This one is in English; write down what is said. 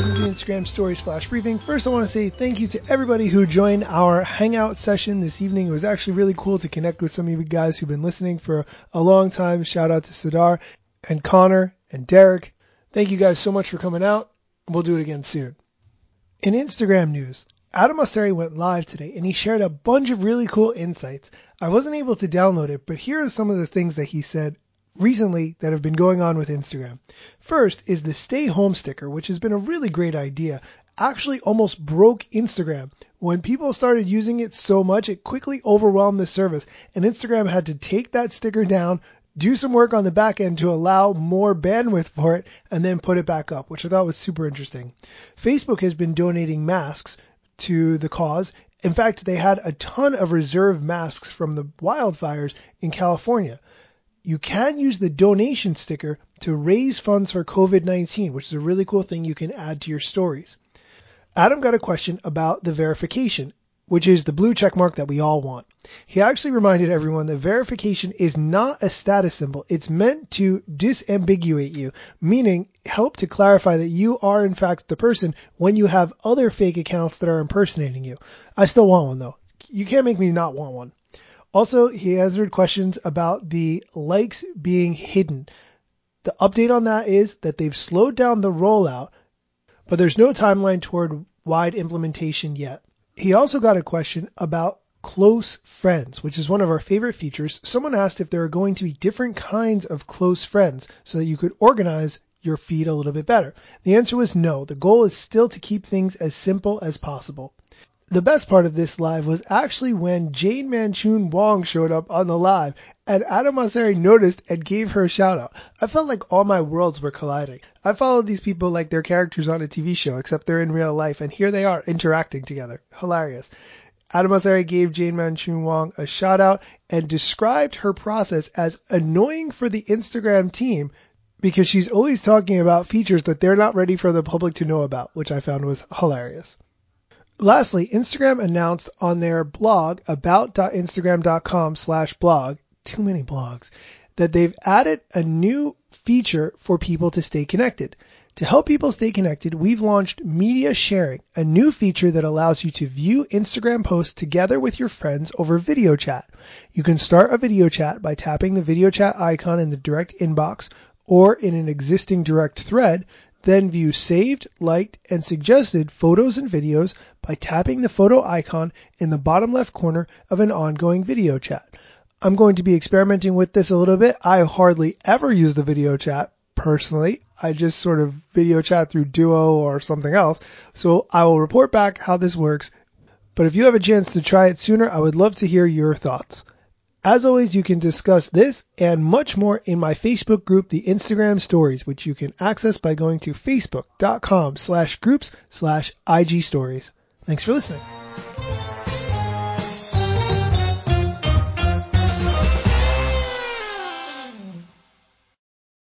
welcome to the Instagram Stories Flash Briefing. First, I want to say thank you to everybody who joined our hangout session this evening. It was actually really cool to connect with some of you guys who've been listening for a long time. Shout out to Sadar and Connor and Derek. Thank you guys so much for coming out. We'll do it again soon. In Instagram news, Adam Mosseri went live today and he shared a bunch of really cool insights. I wasn't able to download it, but here are some of the things that he said recently that have been going on with Instagram. First is the stay home sticker, which has been a really great idea. Actually almost broke Instagram. When people started using it so much, it quickly overwhelmed the service and Instagram had to take that sticker down, do some work on the back end to allow more bandwidth for it and then put it back up, which I thought was super interesting. Facebook has been donating masks to the cause. In fact, they had a ton of reserve masks from the wildfires in California you can use the donation sticker to raise funds for COVID-19, which is a really cool thing you can add to your stories. Adam got a question about the verification, which is the blue check mark that we all want. He actually reminded everyone that verification is not a status symbol. It's meant to disambiguate you, meaning help to clarify that you are in fact the person when you have other fake accounts that are impersonating you. I still want one though. You can't make me not want one. Also, he answered questions about the likes being hidden. The update on that is that they've slowed down the rollout, but there's no timeline toward wide implementation yet. He also got a question about close friends, which is one of our favorite features. Someone asked if there are going to be different kinds of close friends so that you could organize your feed a little bit better. The answer was no. The goal is still to keep things as simple as possible the best part of this live was actually when Jane Manchun Wong showed up on the live and Adam Mosseri noticed and gave her a shout out. I felt like all my worlds were colliding. I followed these people like they're characters on a TV show, except they're in real life, and here they are interacting together. Hilarious. Adam Mosseri gave Jane Manchun Wong a shout out and described her process as annoying for the Instagram team because she's always talking about features that they're not ready for the public to know about, which I found was hilarious. Lastly, Instagram announced on their blog about.instagram.com slash blog, too many blogs, that they've added a new feature for people to stay connected. To help people stay connected, we've launched media sharing, a new feature that allows you to view Instagram posts together with your friends over video chat. You can start a video chat by tapping the video chat icon in the direct inbox or in an existing direct thread, then view saved, liked, and suggested photos and videos by tapping the photo icon in the bottom left corner of an ongoing video chat. I'm going to be experimenting with this a little bit. I hardly ever use the video chat personally. I just sort of video chat through Duo or something else. So I will report back how this works. But if you have a chance to try it sooner, I would love to hear your thoughts. As always, you can discuss this and much more in my Facebook group, the Instagram Stories, which you can access by going to facebook.com slash groups slash IG Stories. Thanks for listening.